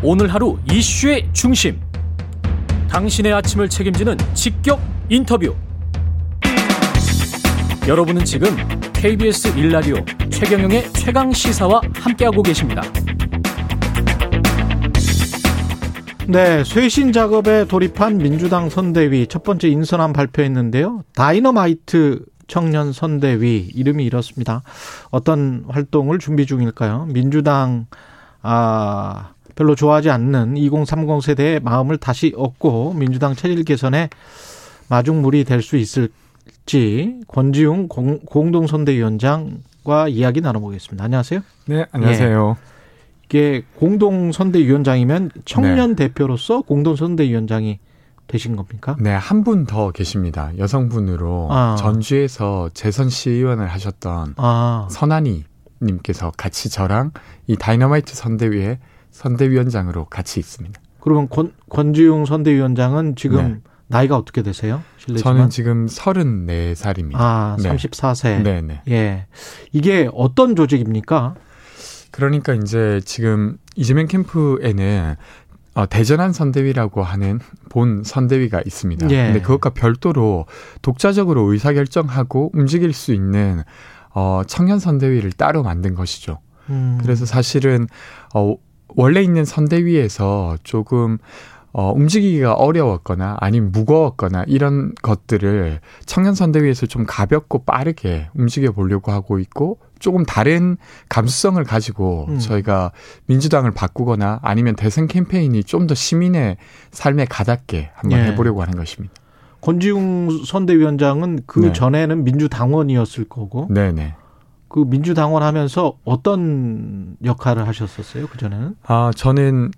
오늘 하루 이슈의 중심. 당신의 아침을 책임지는 직격 인터뷰. 여러분은 지금 KBS 일라디오 최경영의 최강 시사와 함께하고 계십니다. 네, 쇄신 작업에 돌입한 민주당 선대위 첫 번째 인선안 발표했는데요. 다이너마이트 청년 선대위 이름이 이렇습니다. 어떤 활동을 준비 중일까요? 민주당 아 별로 좋아하지 않는 2030 세대의 마음을 다시 얻고 민주당 체질 개선에 마중물이 될 수 있을지 권지웅 공, 동선대위원장과 이야기 나눠보겠습니다. 안녕하세요. 네, 안녕하세요. 예. 이게 공동선대위원장이면 청년 네. 대표로서 공동선대위원장이 되신 겁니까? 네, 한 분 더 계십니다. 여성분으로 아. 전주에서 재선 시의원을 하셨던 아. 선한이 님께서 같이 저랑 이 다이너마이트 선대위에 선대위원장으로 같이 있습니다. 그러면 권, 권지웅 선대위원장은 지금 네. 나이가 어떻게 되세요? 실례지만. 저는 지금 34살입니다. 아, 네. 34세. 네, 네. 예. 이게 어떤 조직입니까? 그러니까 이제 지금 이재명 캠프에는 어, 대전한 선대위라고 하는 본 선대위가 있습니다. 예. 근데 그것과 별도로 독자적으로 의사결정하고 움직일 수 있는 어, 청년 선대위를 따로 만든 것이죠. 음. 그래서 사실은 어, 원래 있는 선대위에서 조금 어, 움직이기가 어려웠거나 아니면 무거웠거나 이런 것들을 청년 선대위에서 좀 가볍고 빠르게 움직여 보려고 하고 있고 조금 다른 감수성을 가지고 음. 저희가 민주당을 바꾸거나 아니면 대선 캠페인이 좀 더 시민의 삶에 가닿게 한번 네. 해보려고 하는 것입니다. 권지웅 선대위원장은 그 네. 전에는 민주당원이었을 거고. 네네. 그 민주당원 하면서 어떤 역할을 하셨었어요? 그 전에는? 아 저는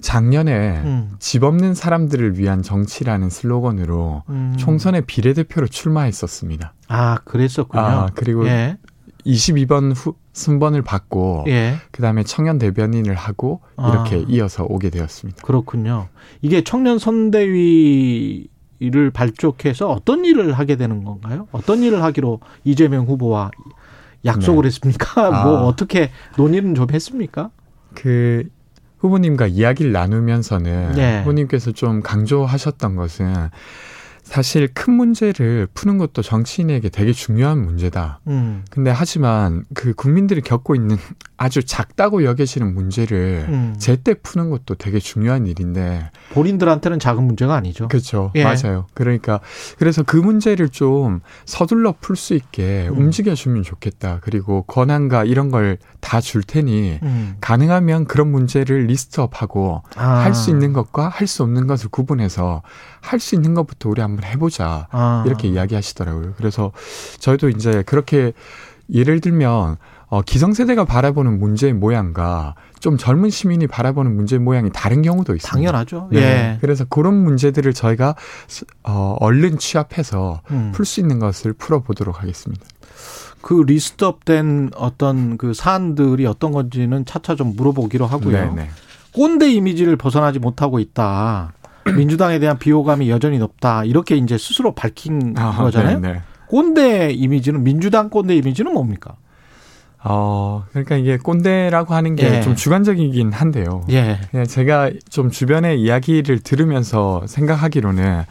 작년에 음. 집 없는 사람들을 위한 정치라는 슬로건으로 음. 총선에 비례대표로 출마했었습니다. 아, 그랬었군요. 아, 그리고 예. 22번 후, 순번을 받고 예. 그다음에 청년 대변인을 하고 이렇게 아. 이어서 오게 되었습니다. 그렇군요. 이게 청년 선대위 를 발족해서 어떤 일을 하게 되는 건가요? 어떤 일을 하기로 이재명 후보와 약속을 네. 했습니까? 아. 뭐 어떻게 논의는 좀 했습니까? 그 후보님과 이야기를 나누면서는 네. 후보님께서 좀 강조하셨던 것은 사실 큰 문제를 푸는 것도 정치인에게 되게 중요한 문제다. 음. 근데 하지만 그 국민들이 겪고 있는 아주 작다고 여겨지는 문제를 음. 제때 푸는 것도 되게 중요한 일인데 본인들한테는 작은 문제가 아니죠. 그렇죠. 예. 맞아요. 그러니까 그래서 그 문제를 좀 서둘러 풀 수 있게 음. 움직여 주면 좋겠다. 그리고 권한과 이런 걸 다 줄 테니 음. 가능하면 그런 문제를 list up하고 아. 할수 있는 것과 할 수 없는 것을 구분해서 할 수 있는 것부터 우리 한번 해보자 아. 이렇게 이야기하시더라고요. 그래서 저희도 이제 그렇게 예를 들면 어, 기성세대가 바라보는 문제의 모양과 좀 젊은 시민이 바라보는 문제의 모양이 다른 경우도 있습니다. 당연하죠. 네. 예. 그래서 그런 문제들을 저희가 어, 얼른 취합해서 음. 풀수 있는 것을 풀어보도록 하겠습니다. 그 리스트업된 어떤 그 사안들이 어떤 건지는 차차 좀 물어보기로 하고요. 네네. 네. 꼰대 이미지를 벗어나지 못하고 있다. 민주당에 대한 비호감이 여전히 높다. 이렇게 이제 스스로 밝힌 아, 거잖아요. 네네. 네. 꼰대 이미지는 민주당 꼰대 이미지는 뭡니까? 어, 그러니까 이게 꼰대라고 하는 게좀 예. 주관적이긴 한데요. 예. 제가 좀 주변의 이야기를 들으면서 생각하기로는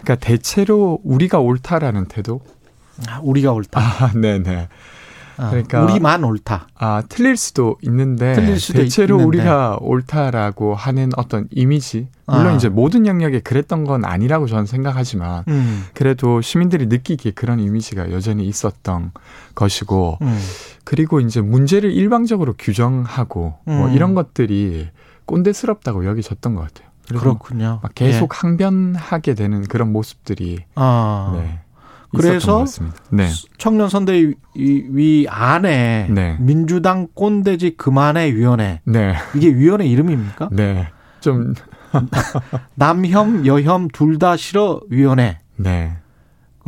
그러니까 대체로 우리가 옳다라는 태도. 아, 우리가 옳다. 아, 네네. 아, 그러니까 우리만 옳다. 아 틀릴 수도 있는데 틀릴 수도 대체로 있는데. 우리가 옳다라고 하는 어떤 이미지 물론 아. 이제 모든 영역에 그랬던 건 아니라고 저는 생각하지만 음. 그래도 시민들이 느끼기에 그런 이미지가 여전히 있었던 것이고 음. 그리고 이제 문제를 일방적으로 규정하고 뭐 음. 뭐 이런 것들이 꼰대스럽다고 여기졌던 것 같아요. 그렇군요. 막 계속 예. 항변하게 되는 그런 모습들이 아. 네. 그래서 네. 청년 선대위 안에 네. 민주당 꼰대지 그만의 위원회. 네. 이게 위원회 이름입니까? 네. 좀 남혐 여혐 둘 다 싫어 위원회. 네.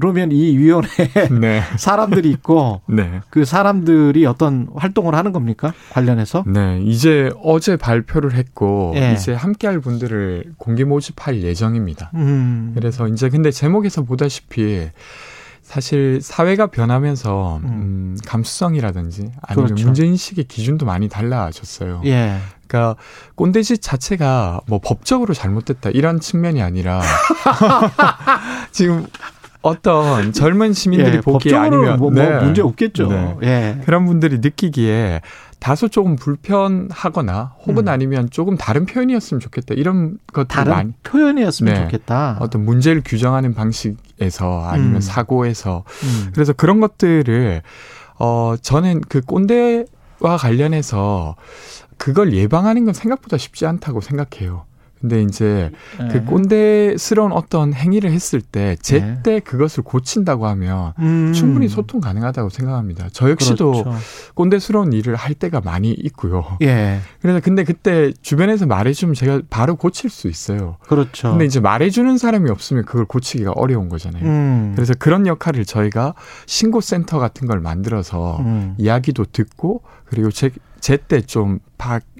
그러면 이 위원회에 네. 사람들이 있고 네. 그 사람들이 어떤 활동을 하는 겁니까? 관련해서? 네, 이제 어제 발표를 했고 네. 이제 함께 할 분들을 공개 모집할 예정입니다. 음. 그래서 이제 근데 제목에서 보다시피 사실 사회가 변하면서 음, 음 감수성이라든지 아니면 그렇죠. 문제 인식의 기준도 많이 달라졌어요. 예. 그러니까 꼰대짓 자체가 뭐 법적으로 잘못됐다 이런 측면이 아니라 지금 어떤 젊은 시민들이 예, 보기에 아니면 뭐, 뭐 네. 문제 없겠죠. 네. 예. 그런 분들이 느끼기에 다소 조금 불편하거나 혹은 음. 아니면 조금 다른 표현이었으면 좋겠다 이런 것들 다른 많이 표현이었으면 네. 좋겠다. 어떤 문제를 규정하는 방식에서 아니면 음. 사고에서 음. 그래서 그런 것들을 어 저는 그 꼰대와 관련해서 그걸 예방하는 건 생각보다 쉽지 않다고 생각해요. 근데 이제 네. 그 꼰대스러운 어떤 행위를 했을 때 제때 네. 그것을 고친다고 하면 음. 충분히 소통 가능하다고 생각합니다. 저 역시도 그렇죠. 꼰대스러운 일을 할 때가 많이 있고요. 예. 그래서 근데 그때 주변에서 말해주면 제가 바로 고칠 수 있어요. 그렇죠. 근데 이제 말해주는 사람이 없으면 그걸 고치기가 어려운 거잖아요. 음. 그래서 그런 역할을 저희가 신고센터 같은 걸 만들어서 음. 이야기도 듣고 그리고 제 제때 좀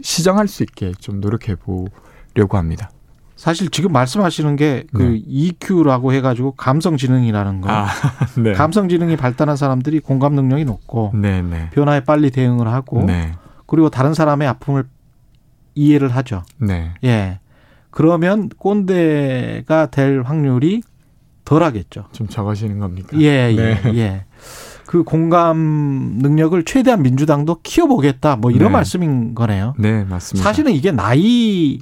시정할 수 있게 좀 노력해 보고 려고 합니다. 사실 지금 말씀하시는 게그 네. EQ라고 해가지고 감성지능이라는 거. 아, 네. 감성지능이 발달한 사람들이 공감 능력이 높고 네, 네. 변화에 빨리 대응을 하고 네. 그리고 다른 사람의 아픔을 이해를 하죠. 네. 예. 그러면 꼰대가 될 확률이 덜하겠죠. 좀 적어지는 겁니까? 예, 예, 네. 예. 그 공감 능력을 최대한 민주당도 키워보겠다. 뭐 이런 네. 말씀인 거네요. 네, 맞습니다. 사실은 이게 나이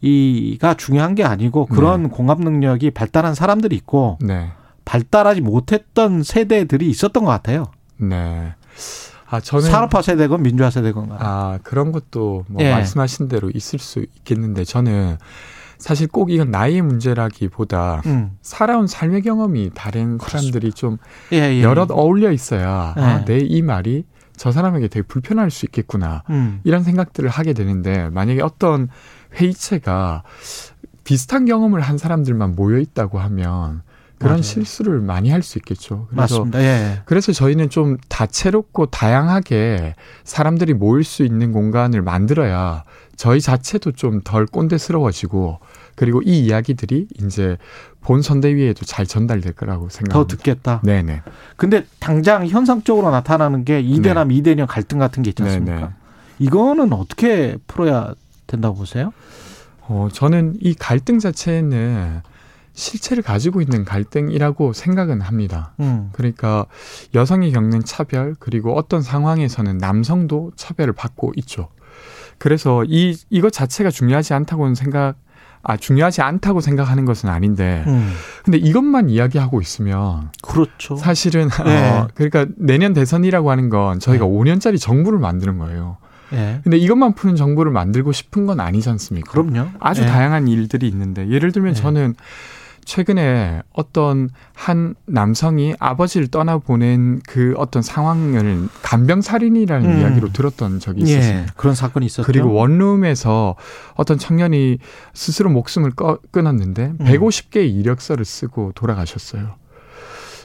이가 중요한 게 아니고 그런 네. 공감 능력이 발달한 사람들이 있고 네. 발달하지 못했던 세대들이 있었던 것 같아요. 네. 아, 저는 산업화 세대건 민주화 세대건 아 그런 것도 뭐 예. 말씀하신 대로 있을 수 있겠는데 저는 사실 꼭 이건 나이의 문제라기보다 음. 살아온 삶의 경험이 다른 사람들이 좀 예, 예. 여럿 어울려 있어야 예. 아, 내 이 말이 저 사람에게 되게 불편할 수 있겠구나 음. 이런 생각들을 하게 되는데 만약에 어떤 회의체가 비슷한 경험을 한 사람들만 모여 있다고 하면 그런 맞아요. 실수를 많이 할 수 있겠죠. 그래서 맞습니다. 예. 그래서 저희는 좀 다채롭고 다양하게 사람들이 모일 수 있는 공간을 만들어야 저희 자체도 좀 덜 꼰대스러워지고 그리고 이 이야기들이 이제 본 선대위에도 잘 전달될 거라고 생각합니다. 더 듣겠다. 네네. 근데 당장 현상적으로 나타나는 게 이대나 네. 미대녀 갈등 같은 게 있지 않습니까? 네네. 이거는 어떻게 풀어야 된다고 보세요? 어, 저는 이 갈등 자체는 실체를 가지고 있는 갈등이라고 생각은 합니다. 음. 그러니까 여성이 겪는 차별 그리고 어떤 상황에서는 남성도 차별을 받고 있죠. 그래서 이 이것 자체가 중요하지 않다고는 생각 아 중요하지 않다고 생각하는 것은 아닌데 음. 근데 이것만 이야기하고 있으면 그렇죠. 사실은 네. 어, 그러니까 내년 대선이라고 하는 건 저희가 네. 5년짜리 정부를 만드는 거예요. 예. 근데 이것만 푸는 정보를 만들고 싶은 건 아니지 않습니까? 그럼요. 아주 예. 다양한 일들이 있는데 예를 들면 예. 저는 최근에 어떤 한 남성이 아버지를 떠나보낸 그 어떤 상황을 간병살인이라는 음. 이야기로 들었던 적이 예, 있었습니다. 예, 그런 사건이 있었죠. 그리고 원룸에서 어떤 청년이 스스로 목숨을 꺼, 끊었는데 음. 150개의 이력서를 쓰고 돌아가셨어요.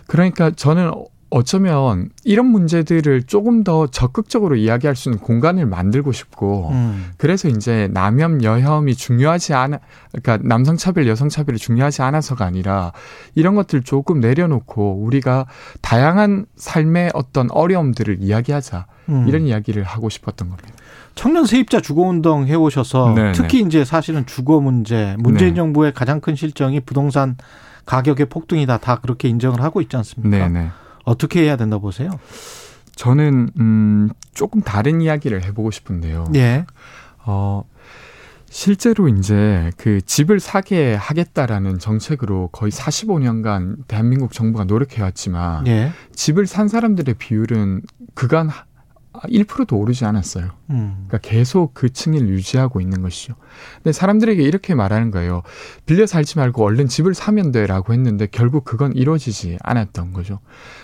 그러니까 저는 어쩌면 이런 문제들을 조금 더 적극적으로 이야기할 수 있는 공간을 만들고 싶고 음. 그래서 이제 남혐 여혐이 중요하지 않아 그러니까 남성 차별 여성 차별이 중요하지 않아서가 아니라 이런 것들 조금 내려놓고 우리가 다양한 삶의 어떤 어려움들을 이야기하자 음. 이런 이야기를 하고 싶었던 겁니다. 청년 세입자 주거 운동 해 오셔서 네, 특히 네. 이제 사실은 주거 문제 문재인 네. 정부의 가장 큰 실정이 부동산 가격의 폭등이다 다 그렇게 인정을 하고 있지 않습니까? 네네. 네. 어떻게 해야 된다 보세요? 저는 음 조금 다른 이야기를 해보고 싶은데요. 예. 어 실제로 이제 그 집을 사게 하겠다라는 정책으로 거의 45년간 대한민국 정부가 노력해왔지만 예. 집을 산 사람들의 비율은 그간 1%도 오르지 않았어요. 음. 그러니까 계속 그 층을 유지하고 있는 것이죠. 근데 사람들에게 이렇게 말하는 거예요. 빌려 살지 말고 얼른 집을 사면 돼라고 했는데 결국 그건 이루어지지 않았던 거죠.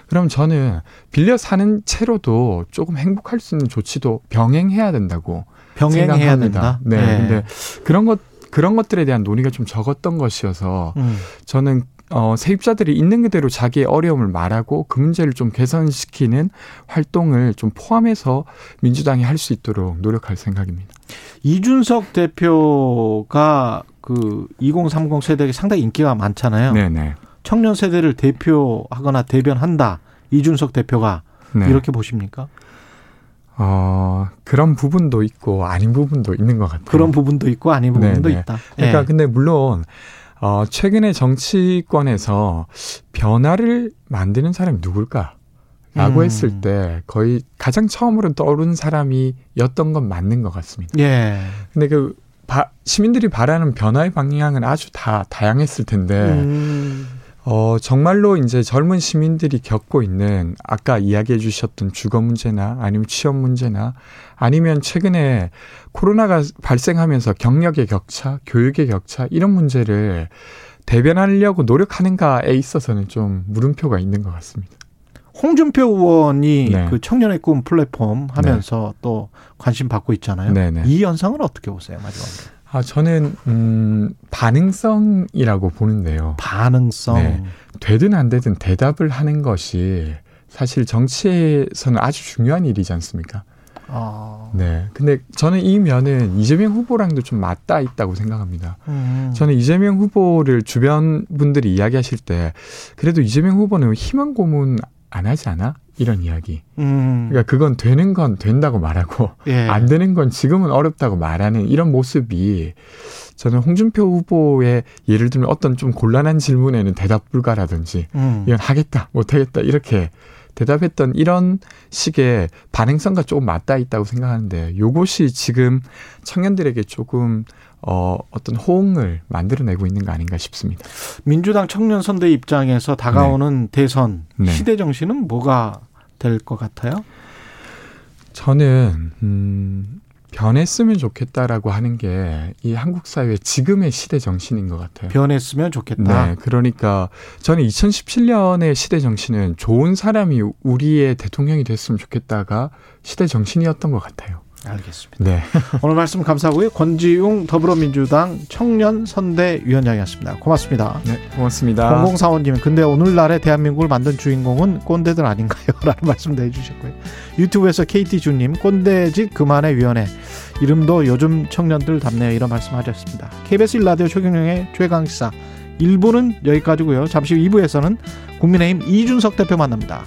그럼 저는 빌려 사는 채로도 조금 행복할 수 있는 조치도 병행해야 된다고 병행해야 생각합니다. 된다. 네. 네. 근데 그런 것 그런 것들에 대한 논의가 좀 적었던 것이어서 음. 저는 어, 세입자들이 있는 그대로 자기의 어려움을 말하고 그 문제를 좀 개선시키는 활동을 좀 포함해서 민주당이 할 수 있도록 노력할 생각입니다. 이준석 대표가 그 2030 세대에 상당히 인기가 많잖아요. 네네. 청년 세대를 대표하거나 대변한다. 이준석 대표가 네. 이렇게 보십니까? 어, 그런 부분도 있고 아닌 부분도 있는 것 같아요. 그런 부분도 있고 아닌 부분도 네네. 있다. 그러니까 예. 근데 물론 어, 최근에 정치권에서 변화를 만드는 사람이 누굴까? 라고 음. 했을 때 거의 가장 처음으로 떠오른 사람이었던 건 맞는 것 같습니다. 예. 근데 그 바, 시민들이 바라는 변화의 방향은 아주 다 다양했을 텐데 음. 어, 정말로 이제 젊은 시민들이 겪고 있는 아까 이야기해 주셨던 주거 문제나 아니면 취업 문제나 아니면 최근에 코로나가 발생하면서 경력의 격차, 교육의 격차 이런 문제를 대변하려고 노력하는가에 있어서는 좀 물음표가 있는 것 같습니다. 홍준표 의원이 네. 그 청년의 꿈 플랫폼 하면서 네. 또 관심 받고 있잖아요. 네네. 이 현상은 어떻게 보세요, 마지막으로? 아, 저는, 음, 반응성이라고 보는데요. 반응성. 네. 되든 안 되든 대답을 하는 것이 사실 정치에서는 아주 중요한 일이지 않습니까? 아. 네. 근데 저는 이 면은 이재명 후보랑도 좀 맞닿아 있다고 생각합니다. 음. 저는 이재명 후보를 주변 분들이 이야기하실 때 그래도 이재명 후보는 희망 고문 안 하지 않아? 이런 이야기. 음. 그러니까 그건 되는 건 된다고 말하고 예. 안 되는 건 지금은 어렵다고 말하는 이런 모습이 저는 홍준표 후보의 예를 들면 어떤 좀 곤란한 질문에는 대답 불가라든지 음. 이건 하겠다 못하겠다 이렇게 대답했던 이런 식의 반응성과 조금 맞닿아 있다고 생각하는데 요것이 지금 청년들에게 조금 어, 어떤 호응을 만들어내고 있는 거 아닌가 싶습니다. 민주당 청년 선대 입장에서 다가오는 네. 대선 네. 시대 정신은 뭐가 될 것 같아요? 저는 음, 변했으면 좋겠다라고 하는 게 이 한국 사회 지금의 시대 정신인 것 같아요. 변했으면 좋겠다. 네, 그러니까 저는 2017년의 시대 정신은 좋은 사람이 우리의 대통령이 됐으면 좋겠다가 시대 정신이었던 것 같아요. 알겠습니다. 네. 오늘 말씀 감사하고요. 권지웅 더불어민주당 청년선대위원장이었습니다. 고맙습니다. 네, 고맙습니다. 0045님, 근데 오늘날의 대한민국을 만든 주인공은 꼰대들 아닌가요? 라는 말씀도 해주셨고요. 유튜브에서 KT주님, 꼰대직 그만의 위원회. 이름도 요즘 청년들 답네요. 이런 말씀 하셨습니다. KBS 1라디오 최경영의 최강시사 1부는 여기까지고요. 잠시 후 2부에서는 국민의힘 이준석 대표 만납니다.